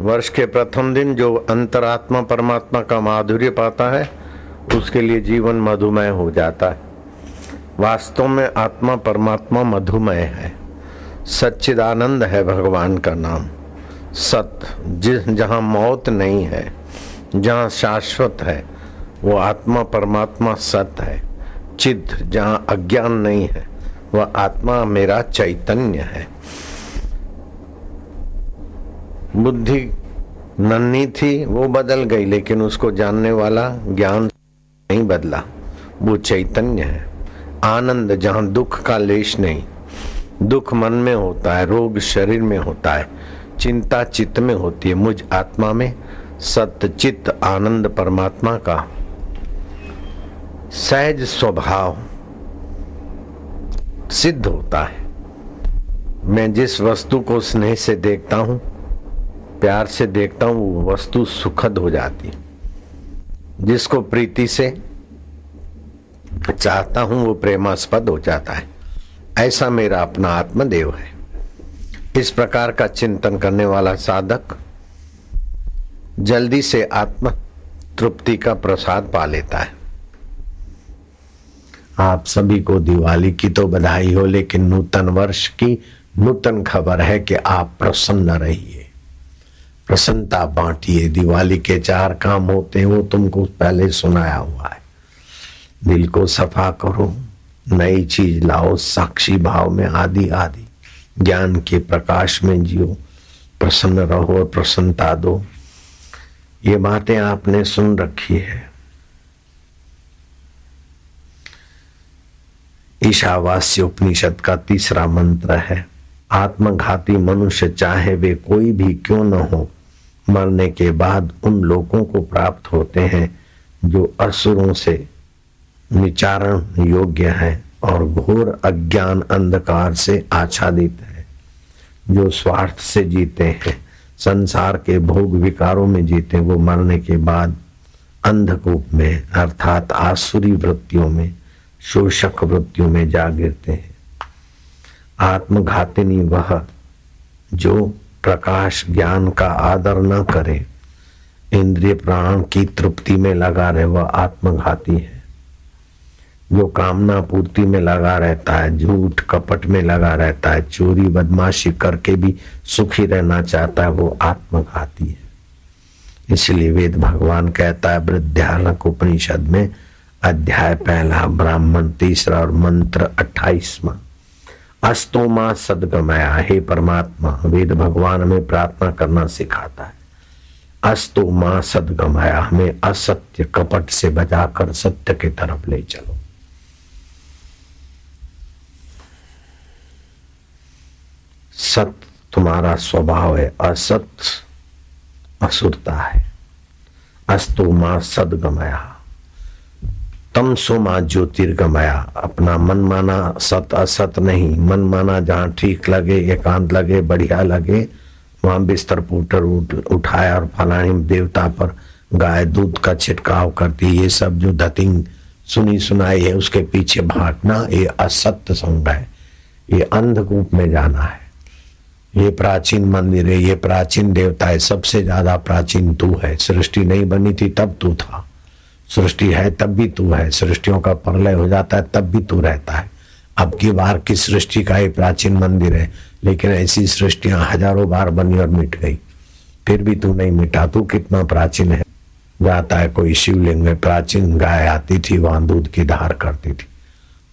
वर्ष के प्रथम दिन जो अंतरात्मा परमात्मा का माधुर्य पाता है, उसके लिए जीवन मधुमेह हो जाता है। वास्तव में आत्मा परमात्मा मधुमेह है। सच्चिदानंद है भगवान का नाम। सत्य जिस, जहाँ मौत नहीं है, जहाँ शाश्वत है, वो आत्मा परमात्मा सत्य है। चिद जहाँ अज्ञान नहीं है, वह आत्मा मेरा चैतन्य है। बुद्धि नन्ही थी, वो बदल गई, लेकिन उसको जानने वाला ज्ञान नहीं बदला। वो चैतन्य है। आनंद, जहाँ दुख का लेश नहीं, दुख मन में होता है, रोग शरीर में होता है, चिंता चित्त में होती है। मुझ आत्मा में सत्य चित्त आनंद परमात्मा का सहज स्वभाव सिद्ध होता है। मैं जिस वस्तु को स्नेह से देखता हूँ प्यार से देखता हूँ, वो वस्तु सुखद हो जाती जिसको प्रीति से चाहता हूँ, वो प्रेमास्पद हो जाता है। ऐसा मेरा अपना आत्मदेव है। इस प्रकार का चिंतन करने वाला साधक जल्दी से आत्म तृप्ति का प्रसाद पा लेता है। आप सभी को दिवाली की तो बधाई हो, लेकिन नूतन वर्ष की नूतन खबर है कि आप प्रसन्न रहिए। प्रसन्नता बांटिए, दिवाली के चार काम होते हैं, वो तुमको पहले सुनाया हुआ है। दिल को सफ़ा करो, नई चीज़ लाओ, साक्षी भाव में आदि आदि ज्ञान के प्रकाश में जियो, प्रसन्न रहो और प्रसन्नता दो। ये बातें आपने सुन रखी है। ईशावास्य उपनिषद का तीसरा मंत्र है। आत्मघाती मनुष्य चाहे वे कोई भी क्यों न हो, मरने के बाद उन लोगों को प्राप्त होते हैं जो असुरों से निचारण योग्य है और घोर अज्ञान अंधकार से आच्छादित है, जो स्वार्थ से जीते हैं, संसार के भोग विकारों में जीते वो मरने के बाद अंधकूप में अर्थात आसुरी वृत्तियों में, शोषक वृत्तियों में जा गिरते हैं। आत्मघातिनी वह, जो प्रकाश ज्ञान का आदर न करे, इंद्रिय प्राण की तृप्ति में लगा रहे, वह आत्मघाती है। जो कामना पूर्ति में लगा रहता है, झूठ कपट में लगा रहता है, चोरी बदमाशी करके भी सुखी रहना चाहता है, वो आत्मघाती है। इसलिए वेद भगवान कहता है, वृद्धानक उपनिषद में अध्याय पहला, ब्राह्मण तीसरा और मंत्र अट्ठाईसवा। अस्तो माँ सदगमया हे परमात्मा, वेद भगवान हमें प्रार्थना करना सिखाता है। अस्तो माँ सदगमया हमें असत्य कपट से बचाकर सत्य की तरफ़ ले चलो। सत्य तुम्हारा स्वभाव है, असत असुरता है। अस्तु माँ सदगमया तम सोमा ज्योतिर्गमया। अपना मन माना सत असत नहीं। मन माना जहाँ ठीक लगे एकांत लगे बढ़िया लगे वहाँ बिस्तर पुटर उठ, उठाया और फलानी देवता पर गाय दूध का छिड़काव करती। ये सब जो धतिंग सुनी सुनाई है उसके पीछे भागना ये असत्य संग है। ये अंधकूप में जाना है। ये प्राचीन मंदिर है ये प्राचीन देवता है सबसे ज़्यादा प्राचीन तू है। सृष्टि नहीं बनी थी तब तू था। सृष्टि है, तब भी तू है। सृष्टियों का प्रलय हो जाता है, तब भी तू रहता है। अब की बार की सृष्टि का ही प्राचीन मंदिर है, लेकिन ऐसी सृष्टियाँ हज़ारों बार बनी और मिट गई। फिर भी तू नहीं मिटा, तू कितना प्राचीन है। जाता है कोई शिवलिंग में, प्राचीन गाय आती थी, वहाँ दूध की धार करती थी।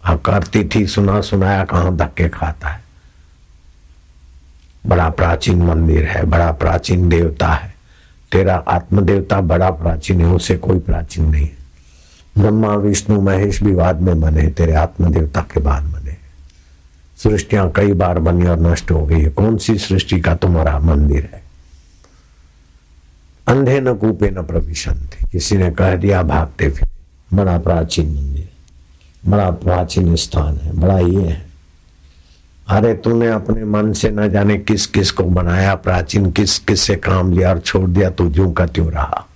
हाँ करती थी, सुना सुनाया कहाँ धक्के खाता है। बड़ा प्राचीन मंदिर है, बड़ा प्राचीन देवता है। तेरा आत्मदेवता बड़ा प्राचीन है, उसे कोई प्राचीन नहीं ब्रह्मा, विष्णु, महेश भी बाद में बने तेरे आत्मदेवता के बाद बने सृष्टियाँ कई बार बनी और नष्ट हो गई है। कौन सी सृष्टि का तुम्हारा मंदिर है? अंधे न कूपे न प्रविशन थे किसी ने कह दिया, भागते फिर। बड़ा प्राचीन मंदिर, बड़ा प्राचीन स्थान है, बड़ा ये है। अरे तूने अपने मन से न जाने किस किस को बनाया प्राचीन किस किस से काम लिया और छोड़ दिया, तू जू का त्यों रहा?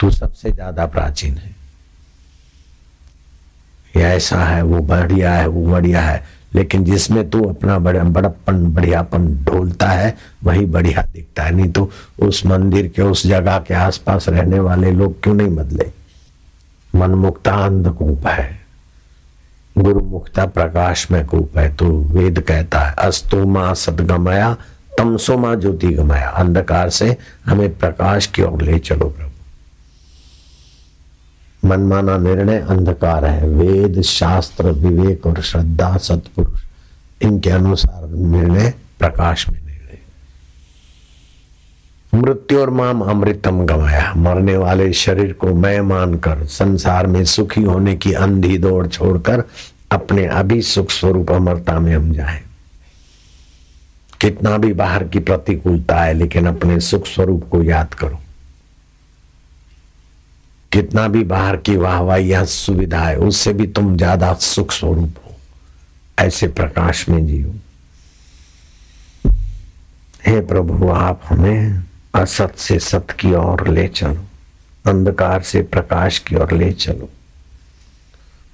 तू सबसे ज़्यादा प्राचीन है। ये ऐसा है, वो बढ़िया है, वो बढ़िया है, लेकिन जिसमें तू अपना बड़ा बड़प्पन, बढ़ियापन ढोलता है, वही बढ़िया दिखता है। नहीं तो उस मंदिर के, उस जगह के आसपास रहने वाले लोग क्यों नहीं बदले? मनमुक्ता अंधकूप है। गुरु मुक्ता प्रकाश में कूप है तो वेद कहता है, अस्तु माँ सदगमया, तमसो माँ ज्योति गमया अंधकार से हमें प्रकाश की ओर ले चलो प्रभु। मनमाना निर्णय अंधकार है। वेद, शास्त्र, विवेक और श्रद्धा, सत्पुरुष, इनके अनुसार निर्णय प्रकाश में निर्णय। मृत्यु और माम अमृतम गवाया मरने वाले शरीर को मैं मानकर, संसार में सुखी होने की अंधी दौड़ छोड़कर अपने अभी सुख स्वरूप अमरता में हम जाए। कितना भी बाहर की प्रतिकूलता है लेकिन अपने सुख स्वरूप को याद करो। कितना भी बाहर की वाहवाही या सुविधा है उससे भी तुम ज़्यादा सुख स्वरूप हो। ऐसे प्रकाश में जियो। हे प्रभु, आप हमें असत से सत की ओर ले चलो। अंधकार से प्रकाश की ओर ले चलो।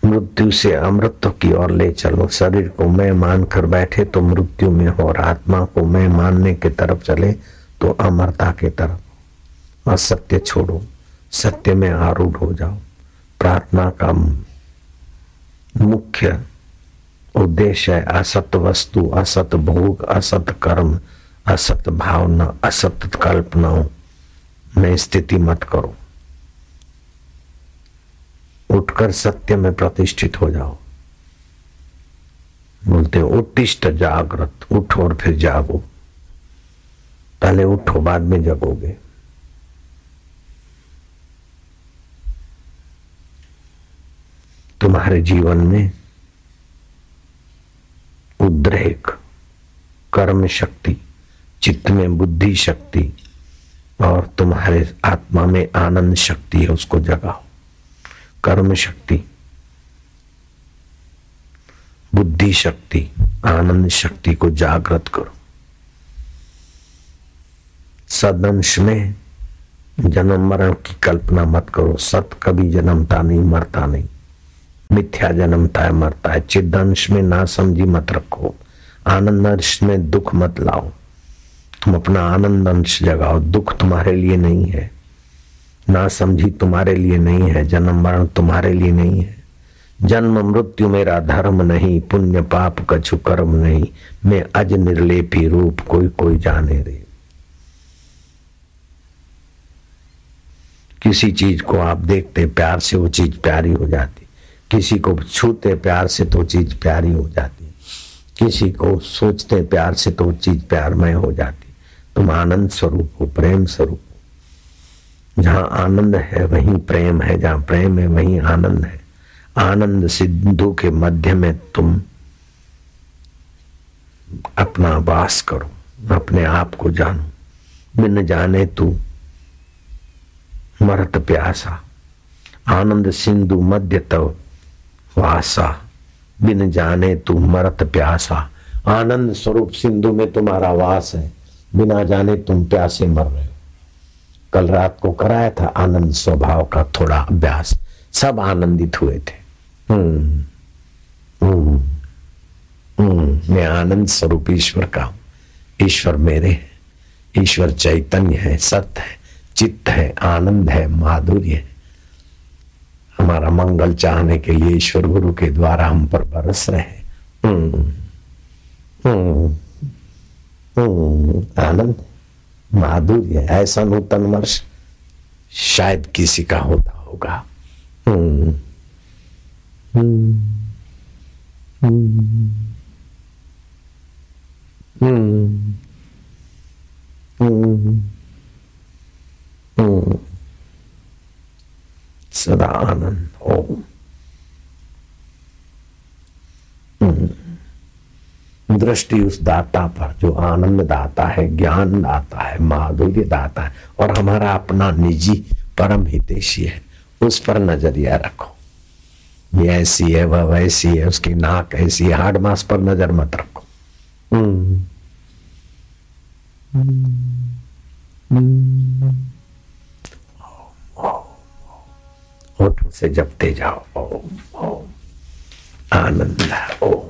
मृत्यु से अमृत की ओर ले चलो। शरीर को मैं मानकर बैठे तो मृत्यु में हो और आत्मा को मैं मानने की तरफ़ चले तो अमरता की तरफ़। असत्य छोड़ो, सत्य में आरूढ़ हो जाओ। प्रार्थना का मुख्य उद्देश्य है असत वस्तु, असत भोग, असत कर्म, असत भावना, असत कल्पनाओं में स्थिति मत करो। उठकर सत्य में प्रतिष्ठित हो जाओ। बोलते उत्तिष्ट जागृत, उठो और फिर जागो। पहले उठो, बाद में जगोगे। तुम्हारे जीवन में उद्रेक, कर्म शक्ति, चित्त में बुद्धि शक्ति और तुम्हारे आत्मा में आनंद शक्ति है, उसको जगाओ। कर्म शक्ति बुद्धि शक्ति आनंद शक्ति को जागृत करो। सदंश में जन्म मरण की कल्पना मत करो। सत कभी जन्मता नहीं, मरता नहीं। मिथ्या जन्मता है, मरता है। चिदंश में ना समझी मत रखो। आनंद अंश में दुख मत लाओ। तुम अपना आनंद अंश जगाओ। दुख तुम्हारे लिए नहीं है। ना समझी तुम्हारे लिए नहीं है, जन्म मरण तुम्हारे लिए नहीं है। जन्म मृत्यु मेरा धर्म नहीं, पुण्य पाप कछु कर्म नहीं। मैं अज निर्लेपी रूप कोई कोई जाने रे किसी चीज़ को आप देखते प्यार से वो चीज़ प्यारी हो जाती। किसी को छूते प्यार से तो चीज़ प्यारी हो जाती। किसी को सोचते प्यार से तो चीज़ प्यारमय हो जाती। तुम आनंद स्वरूप हो, प्रेम स्वरूप जहाँ आनंद है, वहीं प्रेम है, जहाँ प्रेम है, वहीं आनंद है। आनंद सिंधु के मध्य में तुम अपना वास करो, अपने आप को जानो। बिन जाने तू मरत प्यासा। आनंद सिंधु मध्य तव वासा। बिन जाने तू मरत प्यासा। आनंद स्वरूप सिंधु में तुम्हारा वास है। बिना जाने तुम प्यासे मर रहे हो। कल रात को कराया था आनंद स्वभाव का थोड़ा अभ्यास। सब आनंदित हुए थे। हम्म हम्म हम्म मैं आनंद स्वरूप ईश्वर का हूँ। ईश्वर मेरे ईश्वर चैतन्य है सत्य है चित्त है आनंद है माधुर्य है। हमारा मंगल चाहने के लिए ईश्वर गुरु के द्वारा हम पर बरस रहे हम्म, हम्म, हम्म, आनंद माधुर्य ऐसा नूतन वर्ष। शायद किसी का होता होगा। हम्म। हम्म। हम्म। सदा आनंद ओम दृष्टि उस दाता पर, जो आनंद दाता है, ज्ञान दाता है, माधुर्य दाता है, और हमारा अपना निजी परम हितेशी है, उस पर नज़रिया रखो। ये ऐसी है, वह वैसी है, उसकी नाक ऐसी है हार्ड मास पर नज़र मत रखो। हम्म होठों से जपते जाओ। ओम ओम। आनंद ओम।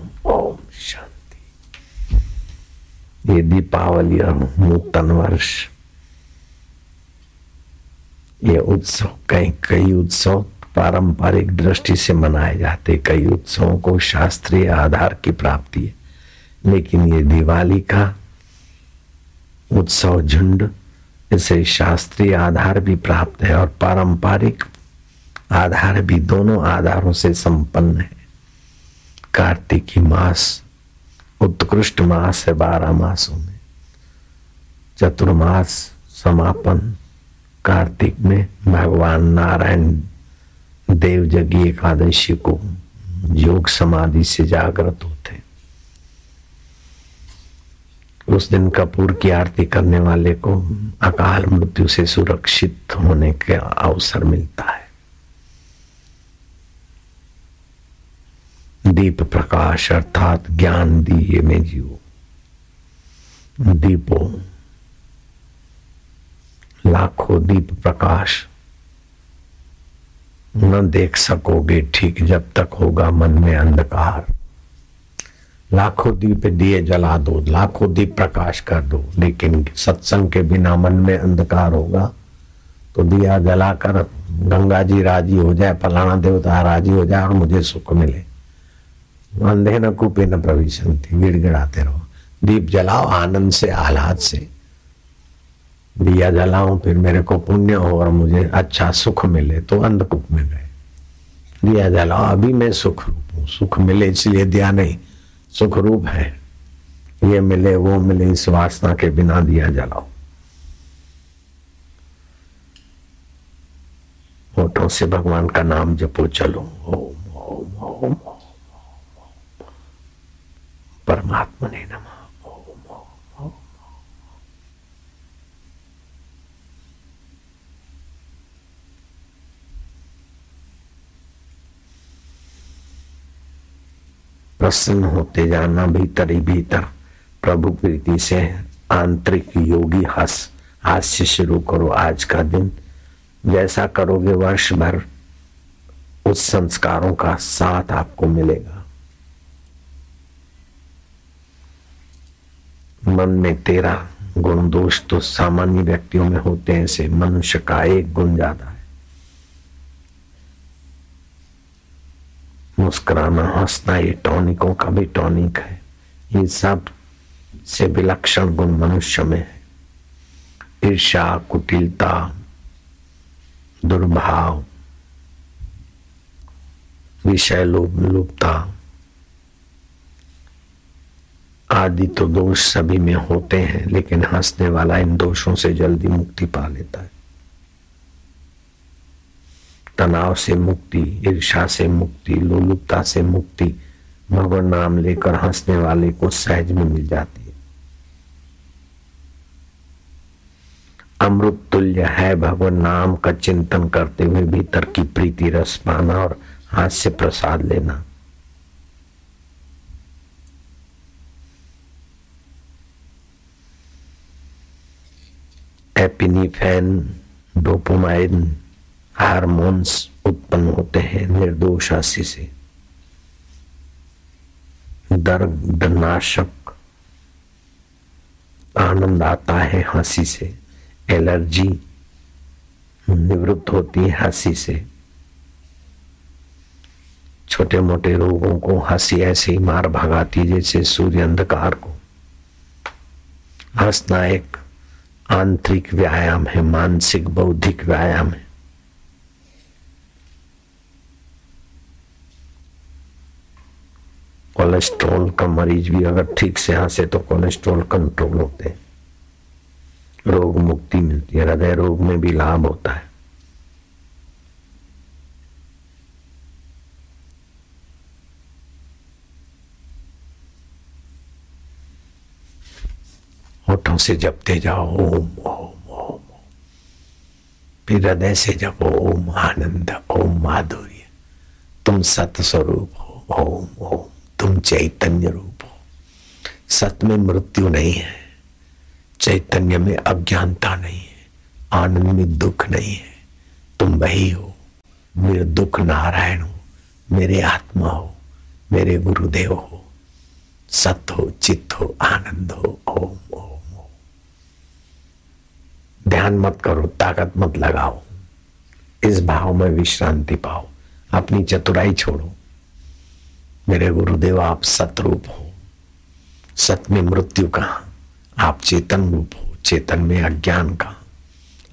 ये दीपावली और नूतन वर्ष। ये उत्सव, कई कई उत्सव पारंपरिक दृष्टि से मनाए जाते कई उत्सवों को शास्त्रीय आधार की प्राप्ति है। लेकिन ये दिवाली का उत्सव झुंड, इसे शास्त्रीय आधार भी प्राप्त है और पारंपरिक आधार भी दोनों आधारों से संपन्न है। कार्तिकी मास उत्कृष्ट मास है बारह मासों में। चतुर्मास समापन कार्तिक में भगवान नारायण देव जगी एकादशी को योग समाधि से जागृत होते उस दिन कपूर की आरती करने वाले को अकाल मृत्यु से सुरक्षित होने का अवसर मिलता है। दीप प्रकाश अर्थात ज्ञान दिए में जीव दीपो, लाखों दीप प्रकाश। न देख सकोगे ठीक जब तक होगा मन में अंधकार। लाखों दीप दिए जला दो, लाखों दीप प्रकाश कर दो, लेकिन सत्संग के बिना मन में अंधकार होगा। तो दिया जलाकर गंगा जी राज़ी हो जाए, फलाना देवता राज़ी हो जाए और मुझे सुख मिले। अंधे न कूपे न प्रविशन थी गिड़गिड़ाते रहो। दीप जलाओ आनंद से, आह्लाद से। दिया जलाऊं, फिर मेरे को पुण्य हो और मुझे अच्छा सुख मिले तो अंधकूप में गए। दिया जलाओ, अभी मैं सुख रूप हूँ। सुख मिले इसलिए दिया नहीं सुख रूप है। ये मिले, वो मिले, इस वासना के बिना दिया जलाओ। होठों से भगवान का नाम जपो, चलो। ओम ओम ओम ओम। परमात्मा ने नमा प्रसन्न होते जाना भीतर ही भीतर। प्रभु प्रीति से आंतरिक योगी हस। हास्य शुरू करो आज का दिन। जैसा करोगे वर्ष भर, उस संस्कारों का साथ आपको मिलेगा। मन में तेरा गुण दोष तो सामान्य व्यक्तियों में होते हैं से मनुष्य का एक गुण ज़्यादा है। मुस्कुराना, हंसना, ये टॉनिकों का भी टॉनिक है। ये सबसे विलक्षण गुण मनुष्य में है। ईर्षा कुटिलता, दुर्भाव, विषय लोभ लुप्ता आदि तो दोष सभी में होते हैं, लेकिन हंसने वाला इन दोषों से जल्दी मुक्ति पा लेता है। तनाव से मुक्ति ईर्षा से मुक्ति, लोलुपता से मुक्ति भगवान नाम लेकर हंसने वाले को सहज में मिल जाती है। अमृत तुल्य है भगवान, नाम का चिंतन करते हुए भीतर की प्रीति रस पाना और हास्य प्रसाद लेना। एपिनीफेन डोपोमाइन हारमोन्स उत्पन्न होते हैं निर्दोष हँसी से। दर्दनाशक आनंद आता है हँसी से। एलर्जी निवृत्त होती है हँसी से। छोटे मोटे रोगों को हँसी ऐसे ही मार भगाती जैसे सूर्य अंधकार को। हंसना एक आंतरिक व्यायाम है, मानसिक, बौद्धिक व्यायाम है। कोलेस्ट्रॉल का मरीज़ भी अगर ठीक से हंसे तो कोलेस्ट्रॉल कंट्रोल होते हैं। रोग मुक्ति मिलती है, हृदय रोग में भी लाभ होता है। होठों से जपते जाओ, ओम ओम ओम। फिर हृदय से जपो, ओम आनंद, ओम माधुर्य। तुम सत स्वरूप हो, ओम ओम। तुम चैतन्य रूप हो। सत में मृत्यु नहीं है, चैतन्य में अज्ञानता नहीं है, आनंद में दुख नहीं है। तुम वही हो, मेरे दुख नारायण हो, मेरे आत्मा हो, मेरे गुरुदेव हो। सत हो, चित्त हो, आनंद हो, ओम ओम। ध्यान मत करो, ताकत मत लगाओ। इस भाव में विश्रांति पाओ। अपनी चतुराई छोड़ो। मेरे गुरुदेव, आप सतरूप हो। सत में मृत्यु कहा? आप चेतन रूप हो। चेतन में अज्ञान का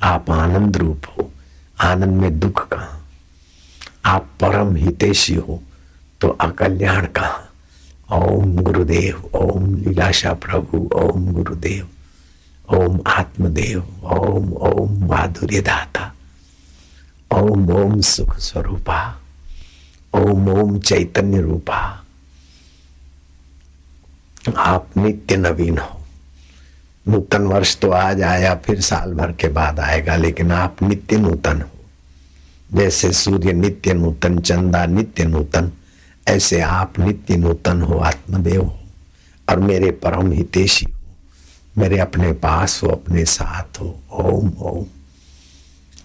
आप आनंद रूप हो। आनंद में दुख का आप परम हितेशी हो। तो अकल्याण का ओम गुरुदेव, ओम लीलाशा प्रभु, ओम गुरुदेव। ओम आत्मदेव, ओम ओम माधुर्य दाता ओम ओम सुख स्वरूपा, ओम ओम चैतन्य रूपा। आप नित्य नवीन हो। नूतन वर्ष तो आज आया, फिर साल भर के बाद आएगा, लेकिन आप नित्य नूतन हो। जैसे सूर्य नित्य नूतन, चंदा नित्य नूतन, ऐसे आप नित्य नूतन हो, आत्मदेव हो, और मेरे परम हितेशी मेरे अपने पास हो, अपने साथ हो। ओम ओम।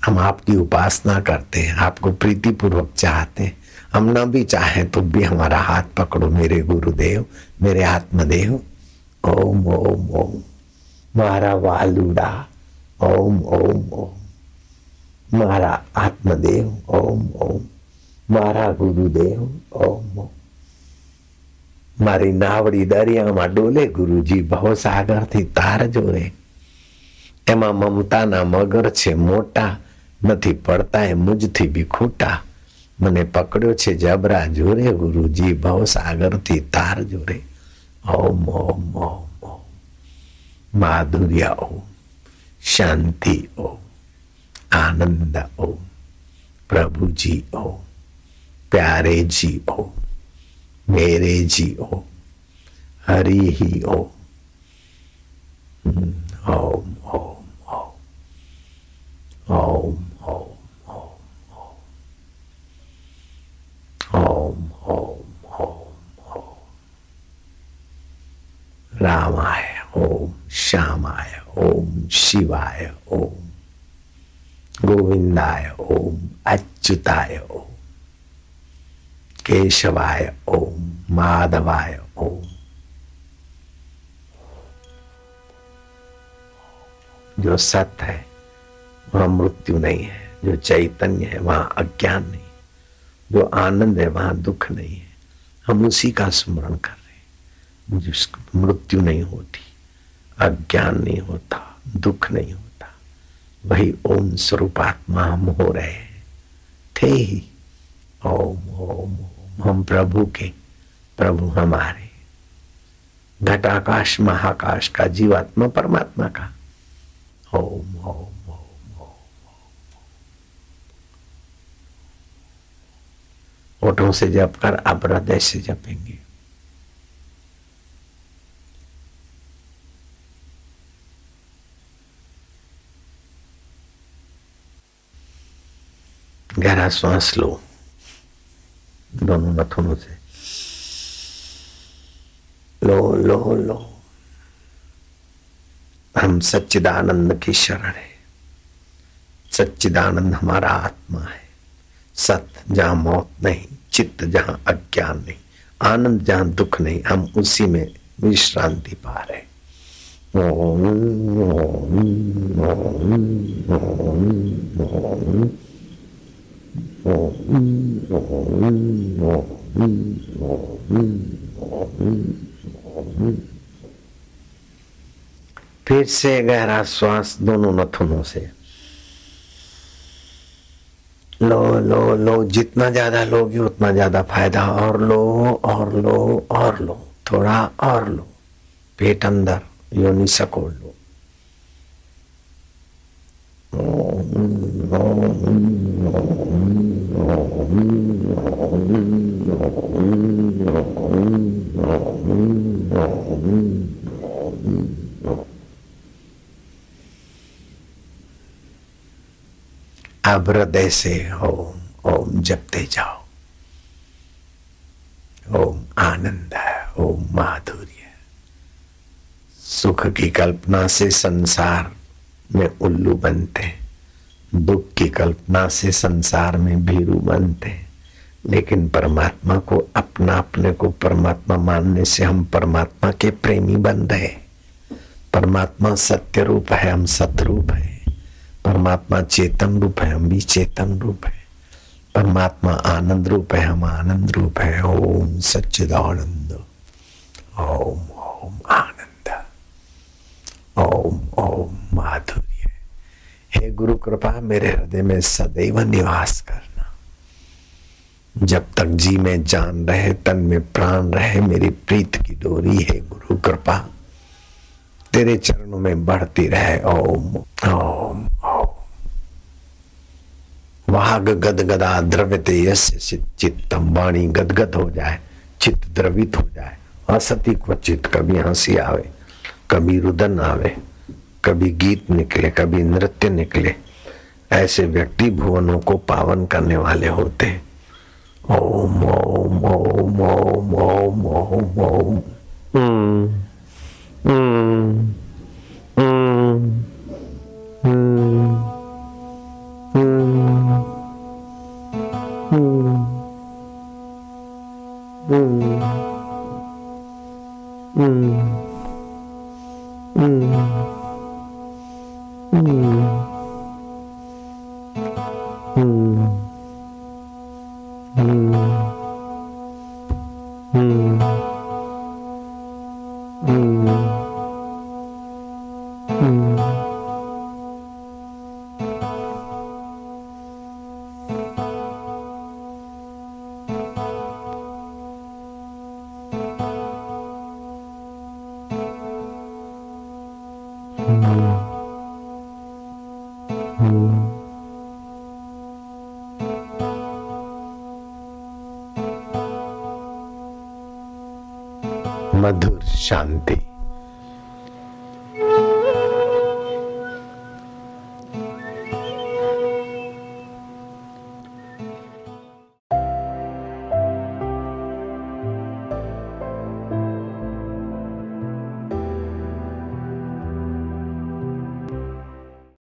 हम आपकी उपासना करते हैं, आपको प्रीतिपूर्वक चाहते हैं। हम ना भी चाहें तो भी हमारा हाथ पकड़ो, मेरे गुरुदेव, मेरे आत्मदेव। ओम ओम ओम। मारा वालुडा। ओम ओम ओम। मारा आत्मदेव। ओम ओम। मारा गुरुदेव। ओम ओम। મારી નાવડી દરિયામાં ડોલે ગુરુજી ભવસાગરથી તાર જોરે એમાં મમતાના મગર છે મોટા નથી પડતા એ મુજથી બી ખોટા મને પકડ્યો છે જબરા જોરે ગુરુજી ભવસાગરથી તાર જોરે ઓમ ઓમ ઓમ माधुर्य ओम शांति ओम आनंद ओम प्रभु जी ओम प्यारे जी ओम मेरे जी जियो, हरि ही ओ। हम्म, ओम ओम ओम। रामाय, ओम। श्यामाय, ओम। शिवाय, ओम। गोविंदाय, ओम। अच्युताय, ओम। केशवाय ओम, माधवाय ओम। जो सत्य है, वहाँ मृत्यु नहीं है, जो चैतन्य है, वहाँ अज्ञान नहीं, जो आनंद है, वहाँ दुख नहीं है। हम उसी का स्मरण कर रहे हैं। जिसको मृत्यु नहीं होती, अज्ञान नहीं होता, दुख नहीं होता। वही ओम स्वरूपात्मा हम हो रहे हैं। थे ही। ओम ओम ओम। हम प्रभु के प्रभु हमारे। घटाकाश महाकाश का जीवात्मा, परमात्मा का। ओम ओम ओम ओठों से जप कर आप हृदय से जपेंगे। गहरा श्वास लो। दोनों नथुनों से लो लो लो हम सच्चिदानंद की शरण है। सच्चिदानंद हमारा आत्मा है। सत जहाँ मौत नहीं, चित्त जहाँ अज्ञान नहीं, आनंद जहाँ दुख नहीं, हम उसी में विश्रांति पा रहे ओम ओम ओम ओम ओम। फिर से गहरा श्वास दोनों नथुनों से। लो लो लो, जितना ज़्यादा लोगे उतना ज़्यादा फ़ायदा। और लो और लो और लो, थोड़ा और लो। पेट अंदर, योनि सकोल लो। अब हृदय से ओम ओम जपते जाओ। ओम आनंद है, ओम माधुर्य सुख की कल्पना से संसार में उल्लू बनते दुख की कल्पना से संसार में भीरू बनते लेकिन परमात्मा को अपना अपने को परमात्मा मानने से हम परमात्मा के प्रेमी बन रहे परमात्मा सत्य रूप है, हम सतरूप है। परमात्मा चेतन रूप है, हम भी चेतन रूप है। परमात्मा आनंद रूप है, हम आनंद रूप है। ओम सच्चिदानंद। ओम ओम आनंद। ओम ओम कृपा मेरे हृदय में सदैव निवास करना। जब तक जी में जान रहे, तन में प्राण रहे, मेरी प्रीत की डोरी है गुरु कृपा। तेरे चरणों में बढ़ती रहे, ओम ओम ओम। वाग गद गदा द्रव्यते चित्तम वाणी गदगद हो जाए, चित्त द्रवित हो जाए। असती क्वचित कभी हँसी आवे, कभी रुदन आवे, कभी गीत निकले, कभी नृत्य निकले। ऐसे व्यक्ति भुवनों को पावन करने वाले होते हैं ओम ओम ओम ओम ओम ओम om. मधुर शांति।